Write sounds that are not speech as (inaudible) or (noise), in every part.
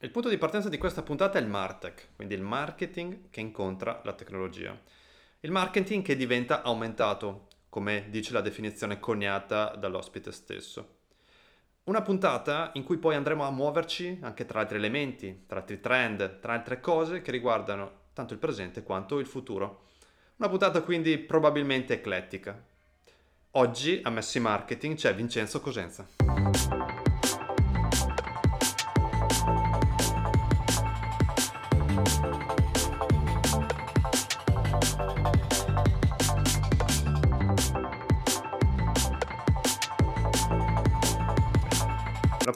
Il punto di partenza di questa puntata è il Martech, quindi il marketing che incontra la tecnologia. Il marketing che diventa aumentato, come dice la definizione coniata dall'ospite stesso. Una puntata in cui poi andremo a muoverci anche tra altri elementi, tra altri trend, tra altre cose che riguardano tanto il presente quanto il futuro. Una puntata quindi probabilmente eclettica. Oggi a Messi Marketing c'è Vincenzo Cosenza.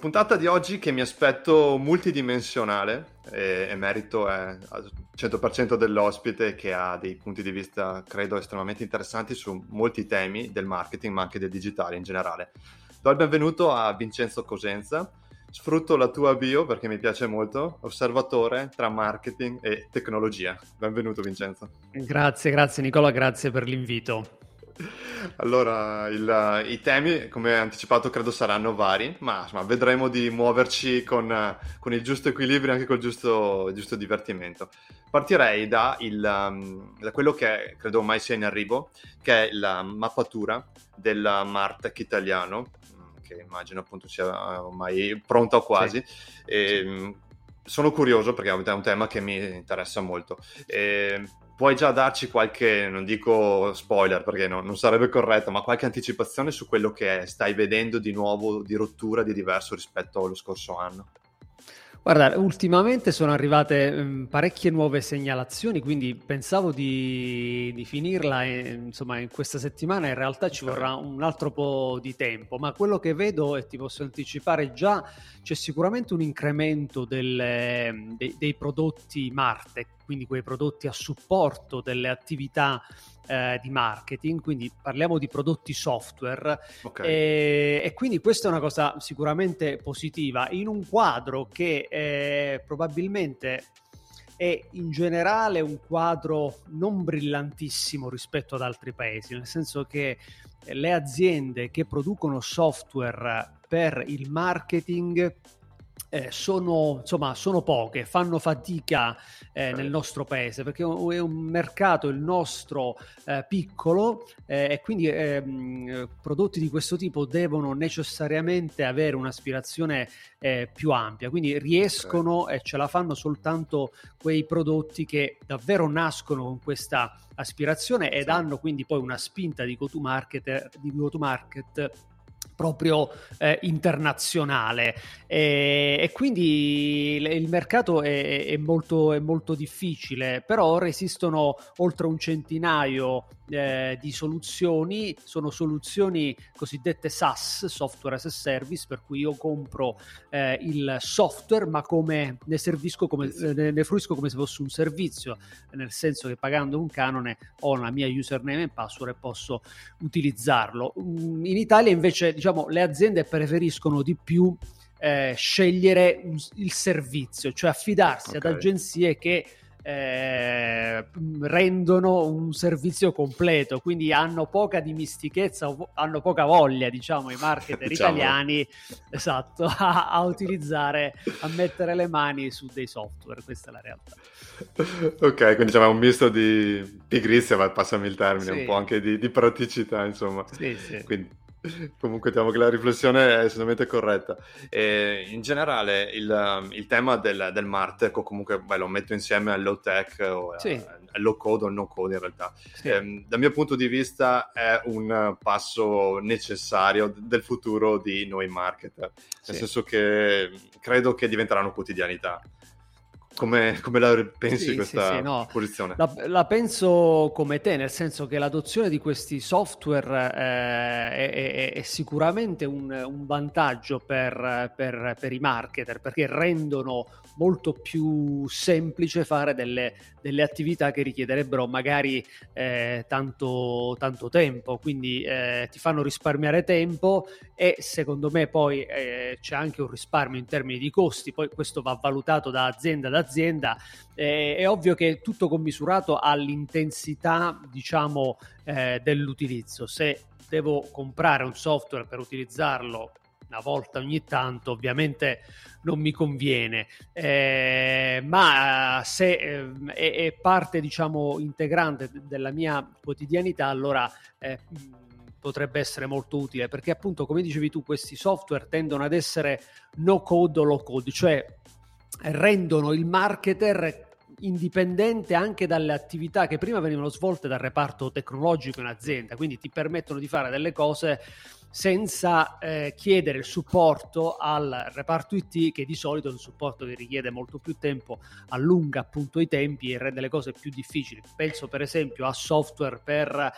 Puntata di oggi che mi aspetto multidimensionale e, e merito è al 100% dell'ospite che ha dei punti di vista credo estremamente interessanti su molti temi del marketing ma anche del digitale in generale. Do il benvenuto a Vincenzo Cosenza, sfrutto la tua bio perché mi piace molto, osservatore tra marketing e tecnologia. Benvenuto Vincenzo. Grazie, grazie Nicola, grazie per l'invito. Allora, il, i temi, come anticipato, credo saranno vari, ma insomma, vedremo di muoverci con, con, il giusto equilibrio e anche col giusto, giusto divertimento. Partirei da, il, um, da, quello che credo ormai sia in arrivo, che è la mappatura del Martech italiano, che immagino appunto sia ormai pronta o quasi. Sì. E, sì. Mm, sono curioso perché è un tema che mi interessa molto. E, puoi già darci qualche, non dico spoiler perché no, non sarebbe corretto, ma qualche anticipazione su quello che stai vedendo di nuovo, di rottura, di diverso rispetto allo scorso anno? Guarda, ultimamente sono arrivate um, parecchie nuove segnalazioni, quindi pensavo di, di finirla e, insomma, in questa settimana, in realtà ci vorrà un altro po' di tempo, ma quello che vedo e ti posso anticipare già, c'è sicuramente un incremento delle, dei, dei prodotti Marte, quindi quei prodotti a supporto delle attività eh, di marketing, quindi parliamo di prodotti software okay. e, e, quindi questa è una cosa sicuramente positiva in un quadro che eh, probabilmente è in generale un quadro non brillantissimo rispetto ad altri paesi, nel senso che le aziende che producono software per il marketing eh, sono, insomma, sono poche, fanno fatica eh, nel nostro paese perché è un mercato, il nostro, eh, piccolo eh, e quindi ehm, prodotti di questo tipo devono necessariamente avere un'aspirazione eh, più ampia, quindi riescono e ce la fanno soltanto quei prodotti che davvero nascono con questa aspirazione ed hanno quindi poi una spinta di go-to-market, di go-to-market proprio eh, internazionale. E, e, quindi il mercato è, è, molto, è, molto, difficile però ora esistono oltre un centinaio eh, di soluzioni. Sono soluzioni cosiddette SaaS software as a service per cui io compro eh, il software ma come ne servisco come ne, ne fruisco come se fosse un servizio nel senso che pagando un canone ho la mia username e password e posso utilizzarlo. Mm, in Italia invece diciamo, le aziende preferiscono di più eh, scegliere un, il servizio, cioè affidarsi okay. ad agenzie che eh, rendono un servizio completo, quindi hanno poca dimistichezza, hanno poca voglia, diciamo, i marketer (laughs) diciamo. italiani esatto, a, a, utilizzare, a mettere le mani su dei software, questa è la realtà. Ok, quindi c'è un misto di pigrizia, ma passami il termine, sì. un po' anche di, di praticità, insomma. Sì, sì. Quindi Comunque diciamo che la riflessione è assolutamente corretta. E in generale il, um, il tema del, del Martech, o comunque beh, lo metto insieme al low tech o sì. al low code o al no code in realtà, sì. eh, dal mio punto di vista è un passo necessario del futuro di noi marketer, nel sì. senso che credo che diventeranno quotidianità. Come, come, la pensi sì, questa sì, sì, no. posizione? La, la, penso come te, nel senso che l'adozione di questi software eh, è, è, è, sicuramente un, un vantaggio per, per, per, i marketer perché rendono molto più semplice fare delle, delle attività che richiederebbero magari eh, tanto, tanto, tempo, quindi eh, ti fanno risparmiare tempo e secondo me poi eh, c'è anche un risparmio in termini di costi, poi questo va valutato da azienda ad azienda, eh, è ovvio che tutto commisurato all'intensità diciamo eh, dell'utilizzo, se devo comprare un software per utilizzarlo una volta ogni tanto ovviamente non mi conviene, eh, ma se eh, è, è, parte diciamo integrante della mia quotidianità, allora eh, potrebbe essere molto utile perché appunto come dicevi tu questi software tendono ad essere no code o low code, cioè rendono il marketer indipendente anche dalle attività che prima venivano svolte dal reparto tecnologico in azienda, quindi ti permettono di fare delle cose senza eh, chiedere il supporto al reparto IT che di solito è un supporto che richiede molto più tempo, allunga appunto i tempi e rende le cose più difficili. Penso per esempio a software per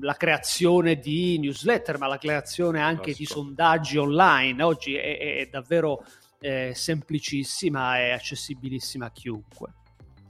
la creazione di newsletter, ma la creazione anche Classico. di sondaggi online. Oggi è, è davvero eh, semplicissima e accessibilissima a chiunque.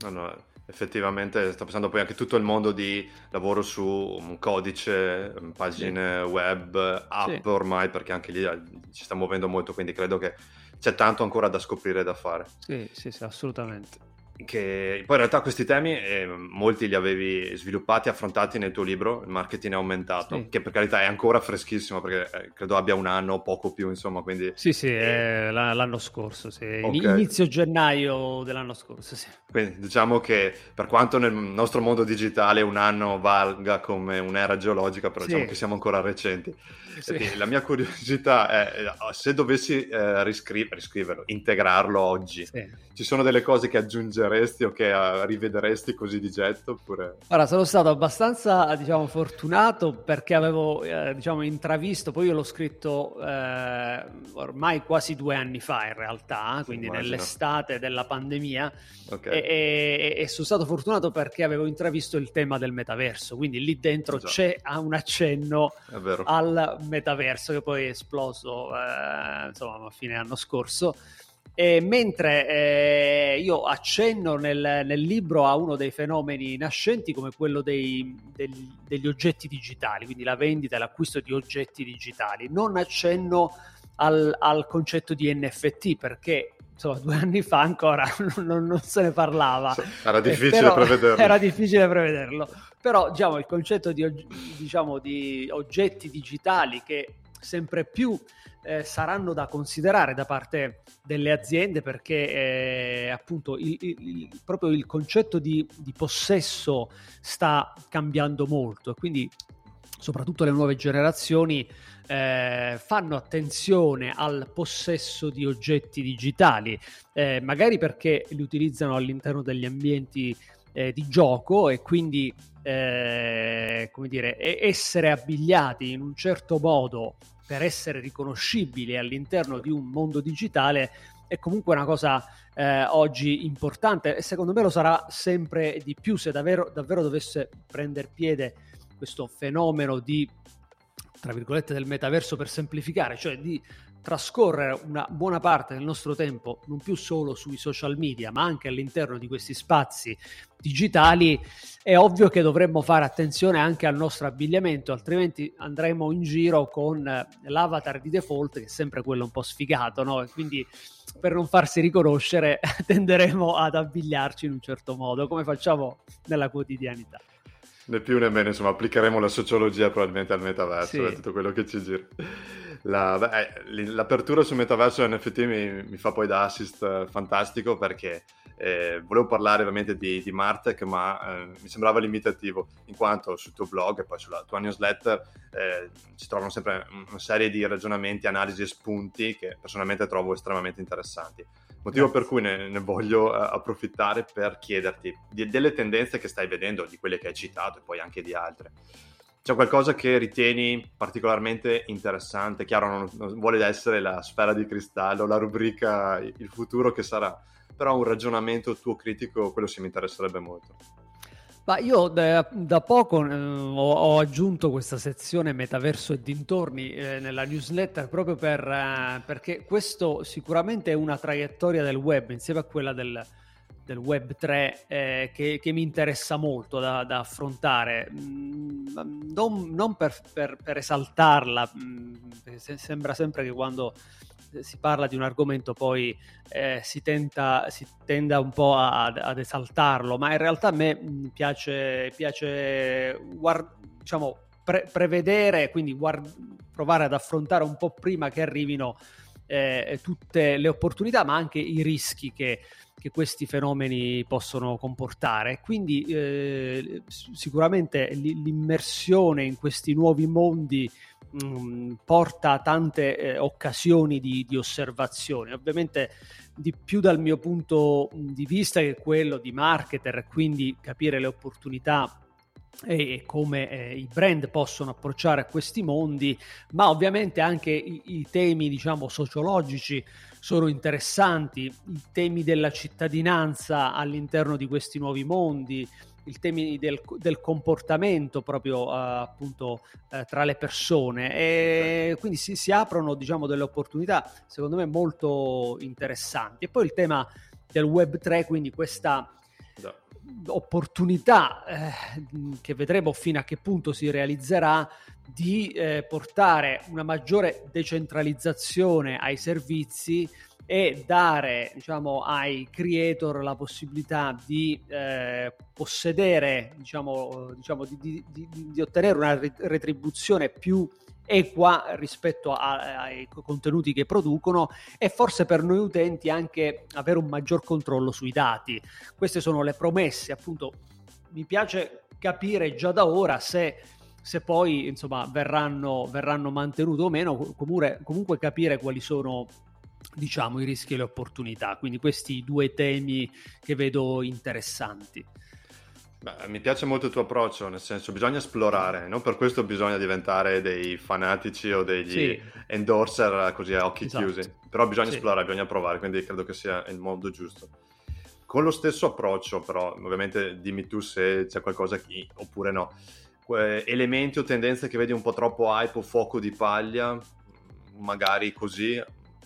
Allora, effettivamente sta passando poi anche tutto il mondo di lavoro su un codice, pagine sì. web, app sì. ormai, perché anche lì eh, ci sta muovendo molto, quindi credo che c'è tanto ancora da scoprire e da fare. Sì, sì, sì, assolutamente che poi in realtà questi temi eh, molti li avevi sviluppati, affrontati nel tuo libro, il marketing è aumentato, sì. che per carità è ancora freschissimo perché eh, credo abbia un anno o poco più, insomma, quindi... Sì, sì, eh... l'anno scorso, sì. okay. inizio gennaio dell'anno scorso, sì. Quindi diciamo che per quanto nel nostro mondo digitale un anno valga come un'era geologica, però sì. diciamo che siamo ancora recenti. Sì. La mia curiosità è eh, se dovessi eh, riscri- riscriverlo, integrarlo oggi, sì. ci sono delle cose che aggiungeresti o che uh, rivederesti così di getto? Oppure... Ora, sono stato abbastanza diciamo, fortunato perché avevo eh, diciamo, intravisto, poi io l'ho scritto eh, ormai quasi due anni fa in realtà, quindi Immagino. nell'estate della pandemia. Okay. E, e, e, sono stato fortunato perché avevo intravisto il tema del metaverso, quindi lì dentro Già. c'è un accenno al metaverso che poi è esploso eh, insomma a fine anno scorso. E mentre eh, io accenno nel, nel, libro a uno dei fenomeni nascenti come quello dei, del, degli oggetti digitali, quindi la vendita e l'acquisto di oggetti digitali, non accenno al, al concetto di NFT perché insomma, due anni fa ancora (laughs) non, non se ne parlava. Era difficile eh, prevederlo. (laughs) Era difficile prevederlo. Però diciamo, il concetto di, diciamo, di oggetti digitali che sempre più eh, saranno da considerare da parte delle aziende perché eh, appunto il, il, proprio il concetto di, di possesso sta cambiando molto e quindi soprattutto le nuove generazioni eh, fanno attenzione al possesso di oggetti digitali, eh, magari perché li utilizzano all'interno degli ambienti eh, di gioco e quindi eh, come dire, essere abbigliati in un certo modo per essere riconoscibili all'interno di un mondo digitale è comunque una cosa eh, oggi importante e secondo me lo sarà sempre di più se davvero, davvero dovesse prendere piede questo fenomeno di tra virgolette del metaverso per semplificare, cioè di trascorrere una buona parte del nostro tempo non più solo sui social media, ma anche all'interno di questi spazi digitali, è ovvio che dovremmo fare attenzione anche al nostro abbigliamento, altrimenti andremo in giro con l'avatar di default, che è sempre quello un po' sfigato, no? Quindi per non farsi riconoscere (laughs) tenderemo ad abbigliarci in un certo modo, come facciamo nella quotidianità. Né più né meno, insomma, applicheremo la sociologia probabilmente al metaverso, sì. tutto quello che ci gira. La, beh, l'apertura sul metaverso NFT mi, mi, fa poi da assist eh, fantastico perché eh, volevo parlare ovviamente di, di Martech, ma eh, mi sembrava limitativo, in quanto sul tuo blog e poi sulla tua newsletter eh, si trovano sempre una serie di ragionamenti, analisi e spunti che personalmente trovo estremamente interessanti. Motivo per cui ne, ne voglio uh, approfittare per chiederti di, delle tendenze che stai vedendo, di quelle che hai citato e poi anche di altre. C'è qualcosa che ritieni particolarmente interessante? Chiaro, non, non vuole essere la sfera di cristallo, la rubrica il futuro che sarà, però un ragionamento tuo critico, quello sì mi interesserebbe molto. Ma io da, da poco eh, ho, ho, aggiunto questa sezione metaverso e dintorni eh, nella newsletter proprio per, eh, perché questo sicuramente è una traiettoria del web insieme a quella del, del web 3 eh, che, che, mi interessa molto da, da affrontare, mm, non, non per, per, per, esaltarla, mm, sembra sempre che quando si parla di un argomento poi eh, si, tenta, si tenda un po' ad, ad, esaltarlo, ma in realtà a me piace, piace guard- diciamo, pre- prevedere, quindi guard- provare ad affrontare un po' prima che arrivino eh, tutte le opportunità, ma anche i rischi che, che questi fenomeni possono comportare. Quindi eh, sicuramente l'immersione in questi nuovi mondi mm, porta tante eh, occasioni di, di osservazione. Ovviamente di più dal mio punto di vista che quello di marketer, quindi capire le opportunità e come eh, i brand possono approcciare a questi mondi, ma ovviamente anche i, i, temi, diciamo, sociologici sono interessanti, i temi della cittadinanza all'interno di questi nuovi mondi, i temi del, del comportamento proprio uh, appunto uh, tra le persone. E quindi si, si aprono diciamo delle opportunità secondo me molto interessanti. E poi il tema del web 3 quindi questa opportunità eh, che vedremo fino a che punto si realizzerà di eh, portare una maggiore decentralizzazione ai servizi e dare diciamo, ai creator la possibilità di eh, possedere, diciamo, diciamo di, di, di, di, ottenere una retribuzione più equa rispetto a, ai contenuti che producono e forse per noi utenti anche avere un maggior controllo sui dati. Queste sono le promesse, appunto, mi piace capire già da ora se, se poi insomma, verranno, verranno mantenute o meno, comunque, comunque capire quali sono diciamo i rischi e le opportunità. Quindi questi due temi che vedo interessanti. Beh, mi piace molto il tuo approccio, nel senso bisogna esplorare, non per questo bisogna diventare dei fanatici o degli sì. endorser così a occhi esatto. chiusi, però bisogna sì. esplorare, bisogna provare, quindi credo che sia il modo giusto. Con lo stesso approccio però, ovviamente dimmi tu se c'è qualcosa che, oppure no, elementi o tendenze che vedi un po' troppo hype o fuoco di paglia, magari così,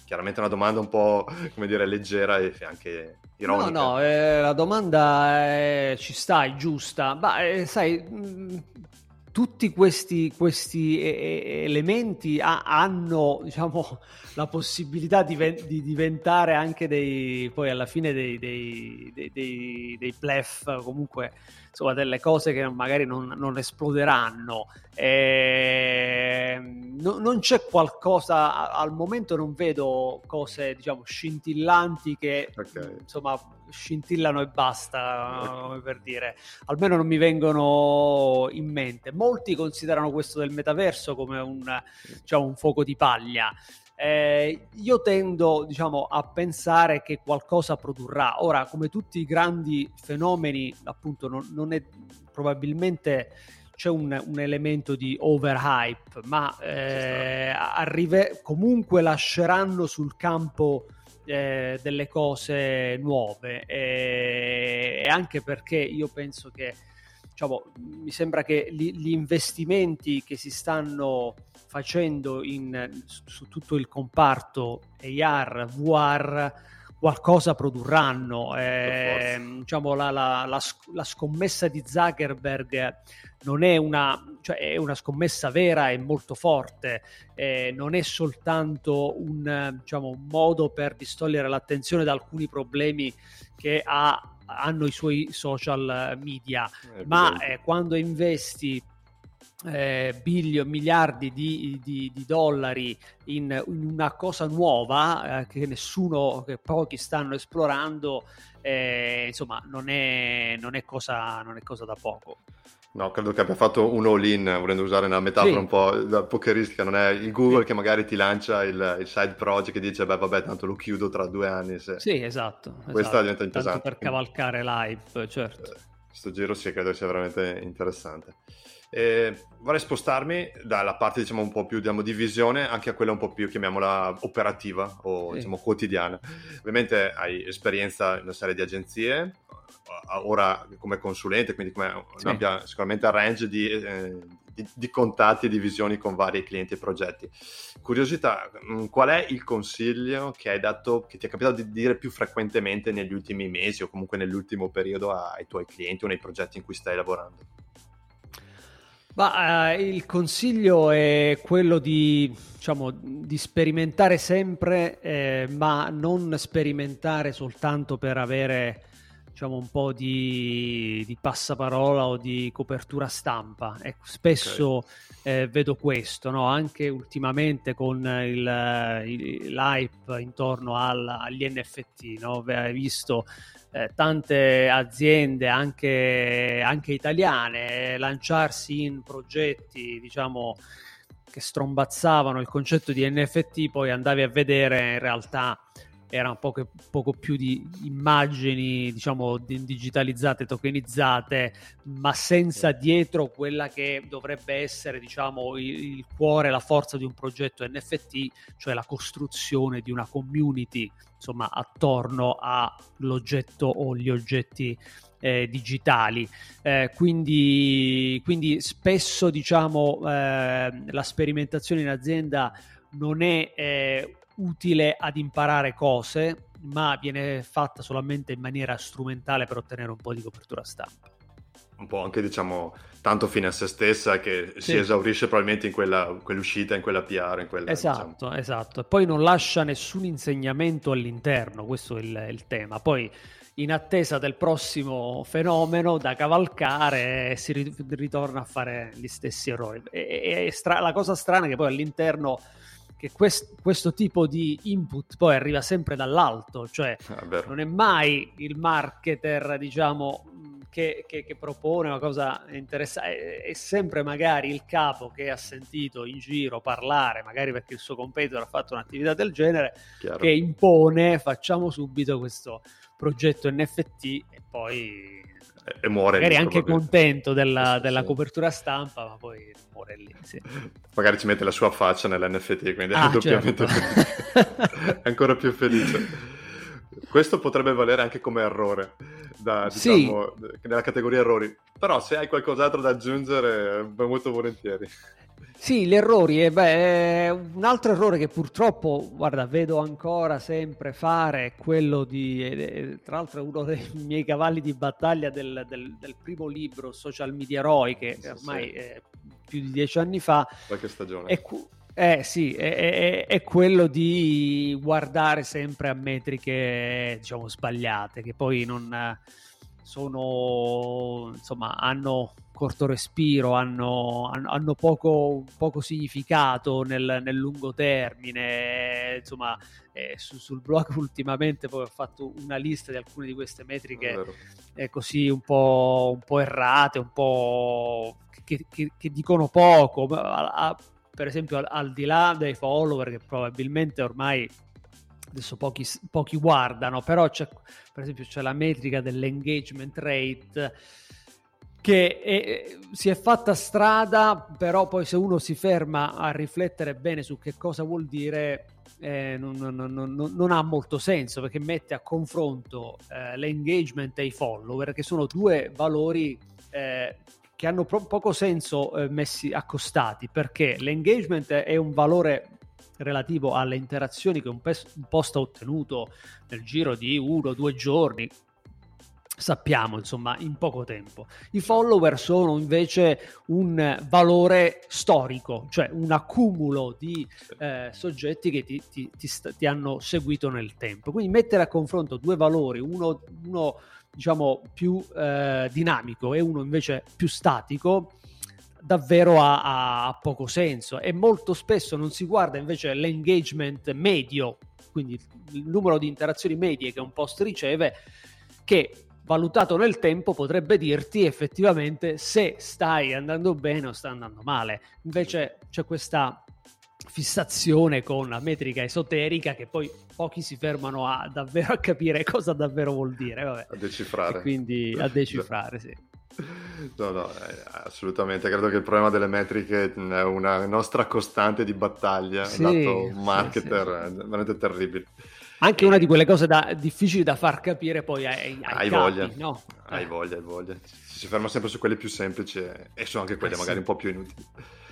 chiaramente una domanda un po' come dire leggera e anche ironica. No, no, eh, la domanda è, ci sta, è giusta. Ma eh, sai, mh, tutti questi, questi elementi ha, hanno diciamo, (laughs) la possibilità di, di, diventare anche dei, poi alla fine dei, dei, dei, dei, plef, comunque insomma, delle cose che magari non, non esploderanno. E, no, non c'è qualcosa, al momento non vedo cose diciamo scintillanti che okay. insomma scintillano e basta, okay. per dire. Almeno non mi vengono in mente. Molti considerano questo del metaverso come un, diciamo, un fuoco di paglia. Eh, io tendo diciamo, a pensare che qualcosa produrrà. Ora, come tutti i grandi fenomeni, appunto, non, non è probabilmente c'è un, un, elemento di overhype, ma eh, arrive, comunque lasceranno sul campo eh, delle cose nuove. E, e, anche perché io penso che diciamo, mi sembra che gli, gli investimenti che si stanno facendo in, su, su tutto il comparto AR, VR, qualcosa produrranno. Eh, diciamo, la, la, la, la, scommessa di Zuckerberg non è una, cioè è una scommessa vera e molto forte, eh, non è soltanto un, diciamo, un modo per distogliere l'attenzione da alcuni problemi che ha hanno i suoi social media, eh, ma eh, quando investi eh, billion, miliardi di, di, di dollari in, in, una cosa nuova eh, che nessuno, che pochi stanno esplorando, eh, insomma, non è, non, è cosa, non è cosa da poco. No, credo che abbia fatto un all-in, volendo usare una metafora sì. un po' pokeristica, non è il Google sì. che magari ti lancia il, il, side project e dice, beh vabbè, tanto lo chiudo tra due anni. Se... Sì, esatto. Questa esatto. diventa interessante. per cavalcare l'hype, certo. questo giro sì, credo sia veramente interessante. E vorrei spostarmi dalla parte diciamo un po' più diciamo, di visione anche a quella un po' più chiamiamola operativa o sì. diciamo quotidiana. Ovviamente hai esperienza in una serie di agenzie, ora come consulente, quindi come sì. abbia sicuramente un range di, eh, di, di, contatti e di visioni con vari clienti e progetti. Curiosità, mm, qual è il consiglio che hai dato, che ti è capitato di dire più frequentemente negli ultimi mesi o comunque nell'ultimo periodo ai tuoi clienti o nei progetti in cui stai lavorando? Ma, eh, il consiglio è quello di, diciamo, di sperimentare sempre, eh, ma non sperimentare soltanto per avere diciamo un po' di, di, passaparola o di copertura stampa. Ecco, spesso okay. eh, vedo questo, no? anche ultimamente con il, il, l'hype intorno al, agli NFT. No? Hai visto eh, tante aziende, anche, anche italiane, lanciarsi in progetti, diciamo che strombazzavano il concetto di NFT, poi andavi a vedere in realtà erano poco, poco più di immagini, diciamo, digitalizzate, tokenizzate, ma senza dietro quella che dovrebbe essere, diciamo, il, il cuore, la forza di un progetto NFT, cioè la costruzione di una community, insomma, attorno all'oggetto o gli oggetti eh, digitali. Eh, quindi, quindi, spesso diciamo eh, la sperimentazione in azienda non è eh, utile ad imparare cose, ma viene fatta solamente in maniera strumentale per ottenere un po' di copertura stampa. Un po' anche, diciamo, tanto fine a se stessa che sì. si esaurisce probabilmente in quella, quell'uscita, in quella PR, in quella... Esatto, diciamo. esatto. E poi non lascia nessun insegnamento all'interno, questo è il, il tema. Poi in attesa del prossimo fenomeno da cavalcare si ritorna a fare gli stessi errori. E, e stra- la cosa strana è che poi all'interno che quest- questo tipo di input poi arriva sempre dall'alto, cioè ah, non è mai il marketer, diciamo, che, che, che, propone una cosa interessante, è, è, sempre magari il capo che ha sentito in giro parlare, magari perché il suo competitor ha fatto un'attività del genere, Chiaro. che impone facciamo subito questo progetto NFT e poi e muore magari anche contento della, della, copertura stampa ma poi muore lì sì. magari ci mette la sua faccia nell'NFT quindi ah, è doppiamente certo. è (laughs) ancora più felice questo potrebbe valere anche come errore da, diciamo, sì. nella categoria errori però se hai qualcos'altro da aggiungere molto volentieri sì, gli errori, eh, beh, un altro errore che purtroppo, guarda, vedo ancora sempre fare è quello di, eh, tra l'altro è uno dei (laughs) miei cavalli di battaglia del, del, del primo libro, Social Media Eroi, che sì, ormai sì. è più di dieci anni fa. Qualche stagione. È, eh sì, è, è, è, quello di guardare sempre a metriche, diciamo, sbagliate, che poi non sono, insomma, hanno corto respiro, hanno, hanno poco, poco, significato nel, nel, lungo termine. Insomma, eh, su, sul blog (laughs) ultimamente poi ho fatto una lista di alcune di queste metriche eh, così un po', un po', errate, un po' che, che, che dicono poco. A, a, per esempio, al, al di là dei follower che probabilmente ormai adesso pochi, pochi, guardano, però c'è, per esempio c'è la metrica dell'engagement rate che è, si è fatta strada, però poi se uno si ferma a riflettere bene su che cosa vuol dire, eh, non, non, non, non, ha molto senso perché mette a confronto eh, l'engagement e i follower, che sono due valori eh, che hanno pro- poco senso eh, messi accostati, perché l'engagement è un valore relativo alle interazioni che un, pes- un post ha ottenuto nel giro di uno o due giorni, sappiamo insomma in poco tempo. I follower sono invece un valore storico, cioè un accumulo di eh, soggetti che ti, ti, ti, ti, hanno seguito nel tempo. Quindi mettere a confronto due valori, uno, uno diciamo più eh, dinamico e uno invece più statico, davvero ha, ha, poco senso e molto spesso non si guarda invece l'engagement medio, quindi il numero di interazioni medie che un post riceve, che valutato nel tempo potrebbe dirti effettivamente se stai andando bene o sta andando male. Invece c'è questa fissazione con la metrica esoterica che poi pochi si fermano a davvero a capire (laughs) cosa davvero vuol dire. Vabbè. A decifrare. E quindi a (laughs) decifrare, sì. No, no, eh, assolutamente. Credo che il problema delle metriche è una nostra costante di battaglia. Sì, lato marketer sì, sì. è veramente terribile. Anche una di quelle cose da, difficili da far capire poi ai, ai hai capi, voglia. no? Hai eh. voglia, hai voglia. Si ferma sempre su quelle più semplici e sono anche quelle eh, magari un po' più inutili.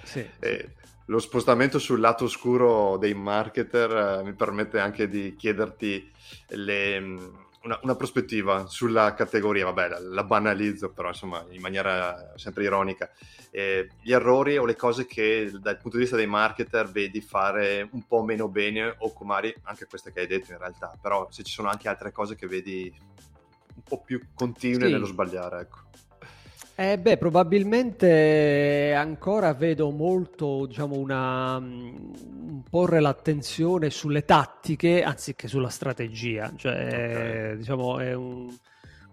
Sì, e lo spostamento sul lato oscuro dei marketer eh, mi permette anche di chiederti le una, una, prospettiva sulla categoria, vabbè, la, la, banalizzo però insomma in maniera sempre ironica, eh, gli errori o le cose che dal punto di vista dei marketer vedi fare un po' meno bene o magari anche queste che hai detto in realtà, però se ci sono anche altre cose che vedi un po' più continue sì. nello sbagliare, ecco. Eh beh, probabilmente ancora vedo molto, diciamo, una un porre l'attenzione sulle tattiche anziché sulla strategia. Cioè, okay. diciamo, è un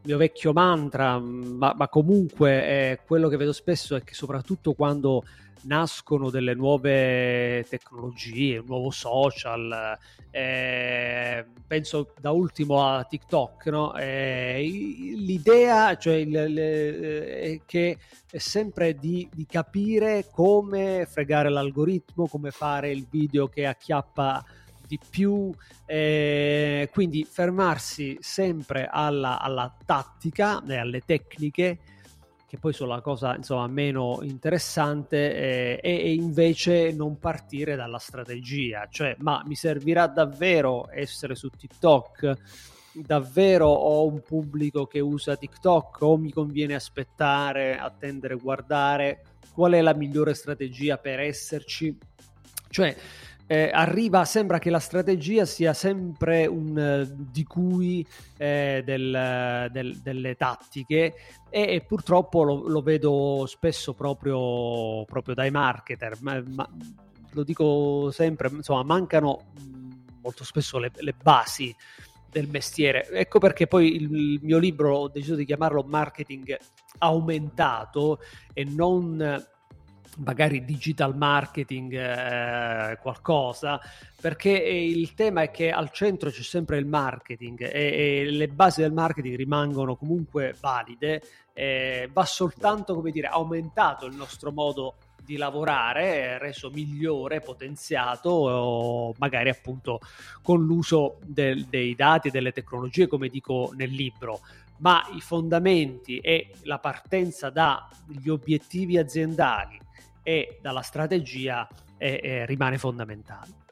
mio vecchio mantra, ma, ma comunque quello che vedo spesso è che soprattutto quando nascono delle nuove tecnologie, un nuovo social, eh, penso da ultimo a TikTok, no? eh, l'idea cioè, il, le, è che è sempre di, di, capire come fregare l'algoritmo, come fare il video che acchiappa di più, eh, quindi fermarsi sempre alla, alla tattica e alle tecniche che poi sono la cosa insomma, meno interessante, eh, e, invece non partire dalla strategia, cioè ma mi servirà davvero essere su TikTok? Davvero ho un pubblico che usa TikTok o mi conviene aspettare, attendere, guardare? Qual è la migliore strategia per esserci? Cioè, eh, arriva, sembra che la strategia sia sempre un uh, di cui eh, del, del, delle tattiche e, e purtroppo lo, lo, vedo spesso proprio, proprio dai marketer, ma, ma, lo dico sempre, insomma mancano molto spesso le, le basi del mestiere. Ecco perché poi il mio libro ho deciso di chiamarlo marketing aumentato e non magari digital marketing, eh, qualcosa, perché il tema è che al centro c'è sempre il marketing e, e le basi del marketing rimangono comunque valide, eh, va soltanto, come dire, aumentato il nostro modo di lavorare, reso migliore, potenziato, o magari appunto con l'uso del, dei dati e delle tecnologie, come dico nel libro ma i fondamenti e la partenza dagli obiettivi aziendali e dalla strategia eh, eh, rimane fondamentale.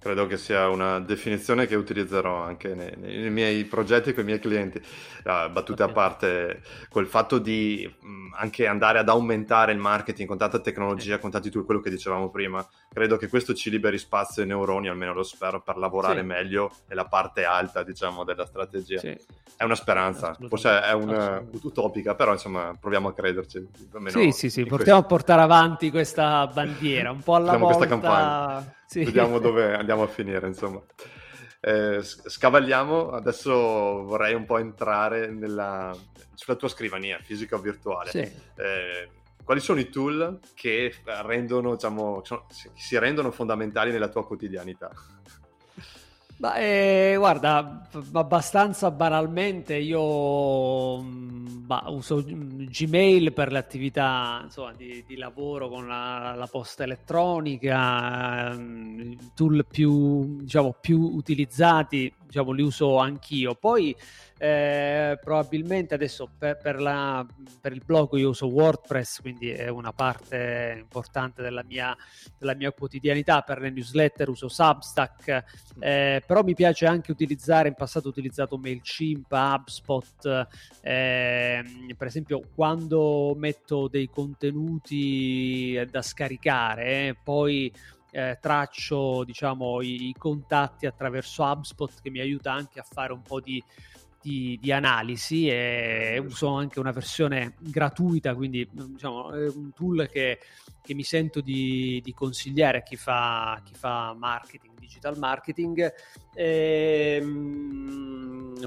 Credo che sia una definizione che utilizzerò anche nei, nei miei progetti con i miei clienti. Uh, battute a parte, quel fatto di mh, anche andare ad aumentare il marketing con tanta tecnologia, con tanti tool, quello che dicevamo prima, credo che questo ci liberi spazio ai neuroni, almeno lo spero, per lavorare sì. meglio nella parte alta, diciamo, della strategia. Sì. È una speranza, forse è un'utopica, però insomma proviamo a crederci. Sì, sì, sì, portiamo a portare avanti questa bandiera, un po' alla volta. questa campagna. Sì. Vediamo dove andiamo a finire, insomma. Eh, scavagliamo, adesso vorrei un po' entrare nella, sulla tua scrivania, fisica o virtuale. Sì. Eh, quali sono i tool che rendono, diciamo, si rendono fondamentali nella tua quotidianità? Beh, eh, guarda, abbastanza banalmente io mm, bah, uso Gmail per le attività insomma, di, di, lavoro con la, la posta elettronica, mm, tool più, diciamo, più utilizzati, diciamo, li uso anch'io. Poi eh, probabilmente adesso per, per, la, per, il blog io uso WordPress, quindi è una parte importante della mia, della mia quotidianità. Per le newsletter uso Substack, eh, però mi piace anche utilizzare, in passato ho utilizzato MailChimp, HubSpot, eh, per esempio quando metto dei contenuti da scaricare, poi eh, traccio diciamo i, i, contatti attraverso HubSpot che mi aiuta anche a fare un po' di di, di, analisi e uso anche una versione gratuita, quindi diciamo, è un tool che, che mi sento di, di consigliare a chi fa, chi fa, marketing, digital marketing. Ehm,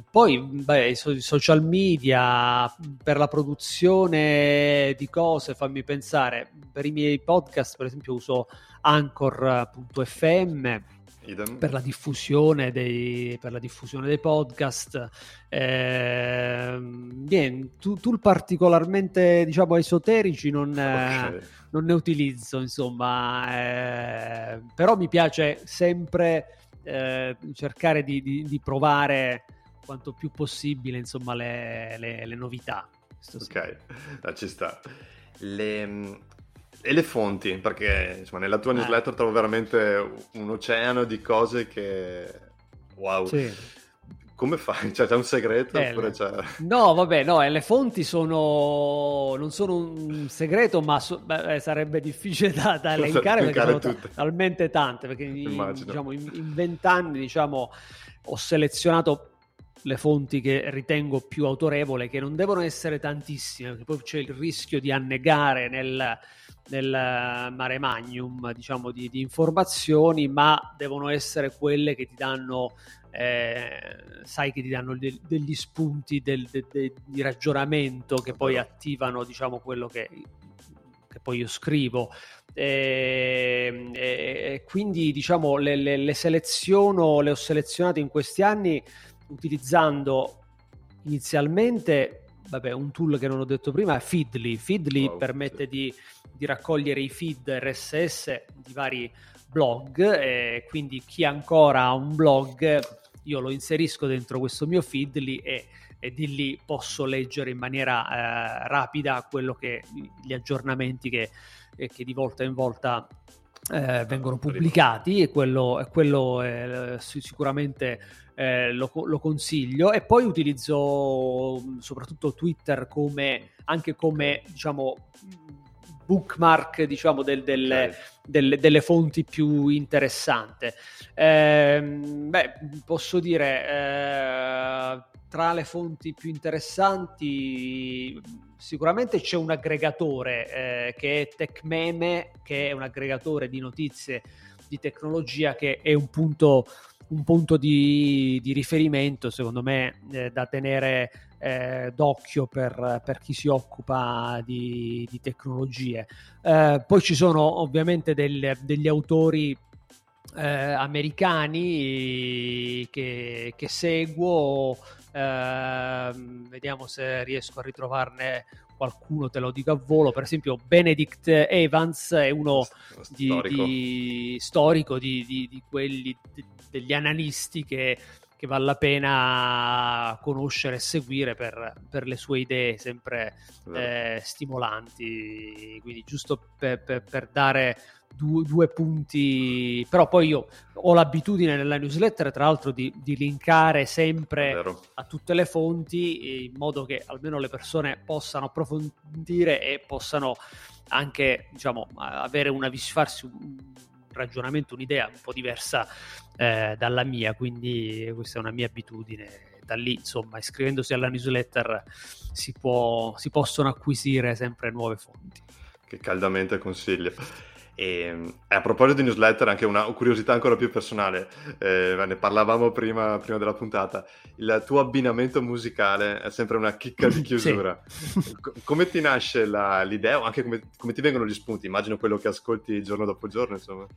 poi beh, social media per la produzione di cose, fammi pensare, per i miei podcast per esempio uso anchor.fm Idem. per la diffusione dei, per la diffusione dei podcast. Eh, bien, tool particolarmente diciamo esoterici non, okay. eh, non ne utilizzo, insomma, eh, però mi piace sempre eh, cercare di, di, di, provare quanto più possibile insomma, le, le, le novità. Ok, (laughs) ah, ci sta. Le, e le fonti, perché insomma, nella tua eh. newsletter trovo veramente un oceano di cose che... Wow. Sì. Come fai? Cioè, c'è un segreto? Eh. No, vabbè, no, le fonti sono... non sono un segreto, ma so... Beh, sarebbe difficile da, da (laughs) elencare perché sono tutte. talmente tante, perché in, diciamo, in, in vent'anni diciamo, ho selezionato le fonti che ritengo più autorevole, che non devono essere tantissime, perché poi c'è il rischio di annegare nel, nel mare magnum diciamo, di, di, informazioni, ma devono essere quelle che ti danno, eh, sai che ti danno de, degli spunti del, de, de, di ragionamento che poi attivano diciamo, quello che, che poi io scrivo. E, e, e quindi diciamo le, le, le seleziono, le ho selezionate in questi anni utilizzando inizialmente vabbè, un tool che non ho detto prima è Feedly. Feedly wow, permette sì. di, di, raccogliere i feed RSS di vari blog, e quindi chi ancora ha un blog io lo inserisco dentro questo mio Feedly e, e di lì posso leggere in maniera eh, rapida quello che gli aggiornamenti che, che di volta in volta eh, vengono pubblicati e quello, quello è sicuramente eh, lo, lo, consiglio. E poi utilizzo soprattutto Twitter come anche come diciamo bookmark diciamo del, delle, okay. delle, delle, fonti più interessanti eh, beh posso dire eh, tra le fonti più interessanti sicuramente c'è un aggregatore eh, che è TechMeme che è un aggregatore di notizie di tecnologia che è un punto un punto di, di riferimento, secondo me, eh, da tenere eh, d'occhio per, per, chi si occupa di, di tecnologie. Eh, poi ci sono ovviamente del, degli autori eh, americani che, che seguo, ehm, vediamo se riesco a ritrovarne qualcuno te lo dico a volo, per esempio Benedict Evans è uno di, storico. di, storico di, di quelli degli analisti che, che, vale la pena conoscere e seguire per, per le sue idee sempre eh, stimolanti, quindi giusto per, per, per dare due, due, punti, però poi io ho l'abitudine nella newsletter tra l'altro di, di linkare sempre a tutte le fonti in modo che almeno le persone possano approfondire e possano anche diciamo avere una farsi un ragionamento, un'idea un po' diversa eh, dalla mia, quindi questa è una mia abitudine. Da lì, insomma, iscrivendosi alla newsletter si, può, si possono acquisire sempre nuove fonti. Che caldamente consiglio. E, a proposito di newsletter, anche una curiosità ancora più personale, eh, ne parlavamo prima, prima, della puntata, il tuo abbinamento musicale è sempre una chicca di chiusura. Sì. come ti nasce la, l'idea o anche come, come, ti vengono gli spunti? Immagino quello che ascolti giorno dopo giorno, insomma.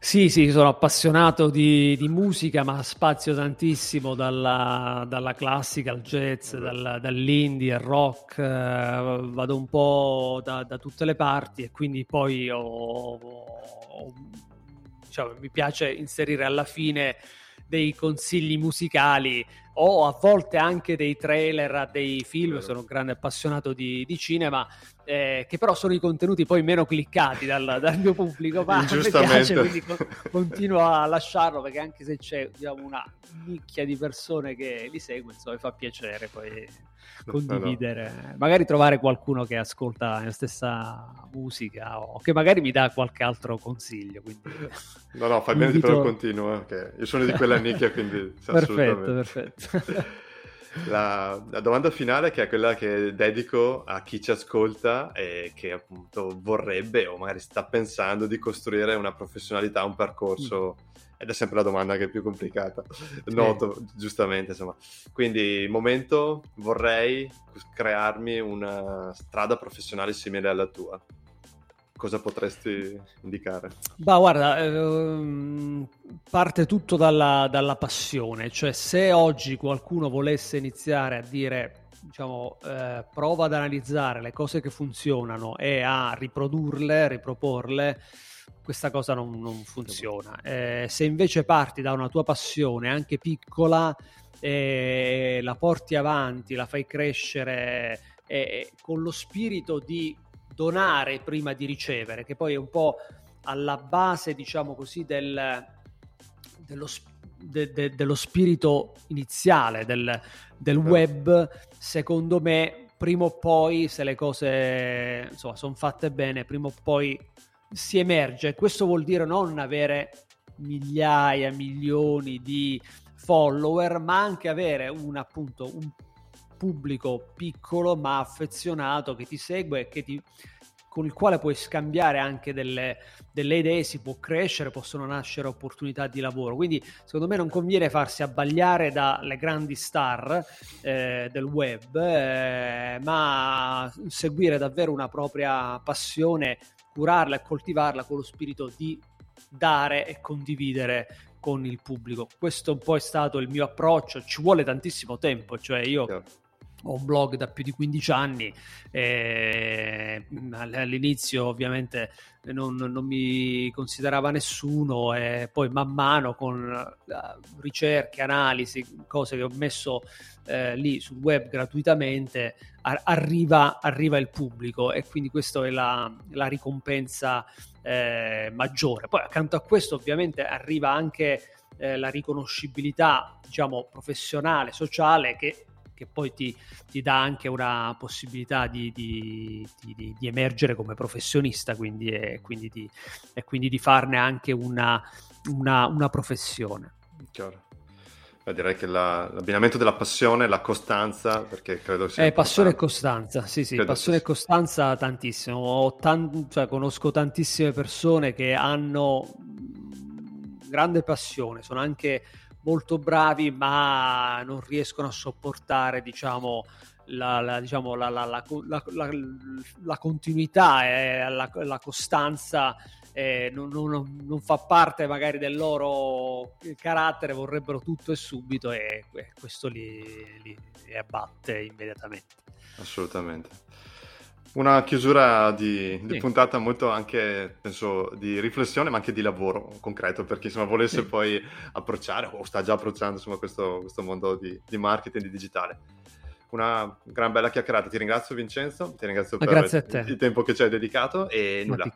Sì, sì, sono appassionato di, di musica, ma spazio tantissimo dalla, dalla classica al jazz, dal, dall'indie al rock, eh, vado un po' da, da, tutte le parti e quindi poi ho, ho, diciamo, mi piace inserire alla fine dei consigli musicali o a volte anche dei trailer a dei film, sono un grande appassionato di, di cinema, eh, che però sono i contenuti poi meno cliccati dal, (laughs) dal mio pubblico, ma mi piace, quindi co- continuo a lasciarlo perché anche se c'è diciamo, una nicchia di persone che li segue, insomma, mi fa piacere poi condividere, no, no. magari trovare qualcuno che ascolta la stessa musica o che magari mi dà qualche altro consiglio. Quindi... No, no, fai bene di però continuo, eh, io sono di quella nicchia, quindi... (laughs) perfetto, perfetto. (laughs) La, la, domanda finale, che è quella che dedico a chi ci ascolta e che appunto vorrebbe o magari sta pensando di costruire una professionalità, un percorso. Mm ed è sempre la domanda che è più complicata, noto giustamente insomma. Quindi, momento, vorrei crearmi una strada professionale simile alla tua. Cosa potresti indicare? Bah, guarda, ehm, parte tutto dalla, dalla, passione, cioè se oggi qualcuno volesse iniziare a dire, diciamo, eh, prova ad analizzare le cose che funzionano e a riprodurle, riproporle, questa cosa non, non funziona. Eh, se invece parti da una tua passione, anche piccola, eh, la porti avanti, la fai crescere eh, con lo spirito di donare prima di ricevere, che poi è un po' alla base, diciamo così, del, dello, de, de, dello spirito iniziale del, del web, secondo me, prima o poi, se le cose insomma, sono fatte bene, prima o poi si emerge. Questo vuol dire non avere migliaia, milioni di follower, ma anche avere un appunto un pubblico piccolo ma affezionato che ti segue e che ti con il quale puoi scambiare anche delle, delle, idee, si può crescere, possono nascere opportunità di lavoro. Quindi secondo me non conviene farsi abbagliare dalle grandi star eh, del web, eh, ma seguire davvero una propria passione, curarla e coltivarla con lo spirito di dare e condividere con il pubblico. Questo un po' è stato il mio approccio, ci vuole tantissimo tempo, cioè io... Certo ho un blog da più di 15 anni, eh, all'inizio ovviamente non, non, mi considerava nessuno e poi man mano con uh, ricerche, analisi, cose che ho messo eh, lì sul web gratuitamente, arriva, arriva, il pubblico e quindi questa è la, la ricompensa eh, maggiore. Poi accanto a questo ovviamente arriva anche eh, la riconoscibilità diciamo professionale, sociale che che poi ti, ti dà anche una possibilità di, di, di, di emergere come professionista quindi, e, quindi di, e quindi di farne anche una, una, una professione. Chiaro. Direi che la, l'abbinamento della passione, la costanza, perché credo sia... Eh, passione e costanza, sì sì, credo passione e costanza tantissimo. Tan- cioè, conosco tantissime persone che hanno grande passione, sono anche molto bravi, ma non riescono a sopportare, diciamo, la, la, diciamo, la, la continuità e la, costanza. Eh, non, non, non, fa parte magari del loro carattere, vorrebbero tutto e subito e questo li, li, li abbatte immediatamente. Assolutamente. Una chiusura di, di sì. puntata molto anche, penso, di riflessione, ma anche di lavoro concreto, per chi insomma, volesse sì. poi approcciare o sta già approcciando insomma, questo, questo, mondo di, di marketing, di digitale. Una gran bella chiacchierata, ti ringrazio Vincenzo, ti ringrazio per il, il tempo che ci hai dedicato e nulla,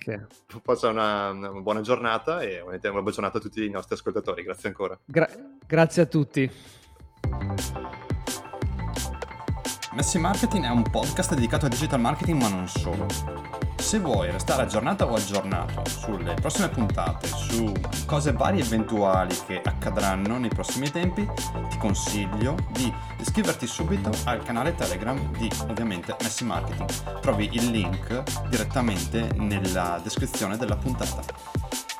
passa una, una, buona giornata e una buona giornata a tutti i nostri ascoltatori, grazie ancora. Gra- grazie a tutti. Messi Marketing è un podcast dedicato a digital marketing ma non solo. Se vuoi restare aggiornato o aggiornato sulle prossime puntate, su cose varie e eventuali che accadranno nei prossimi tempi, ti consiglio di iscriverti subito al canale Telegram di ovviamente Messi Marketing. Trovi il link direttamente nella descrizione della puntata.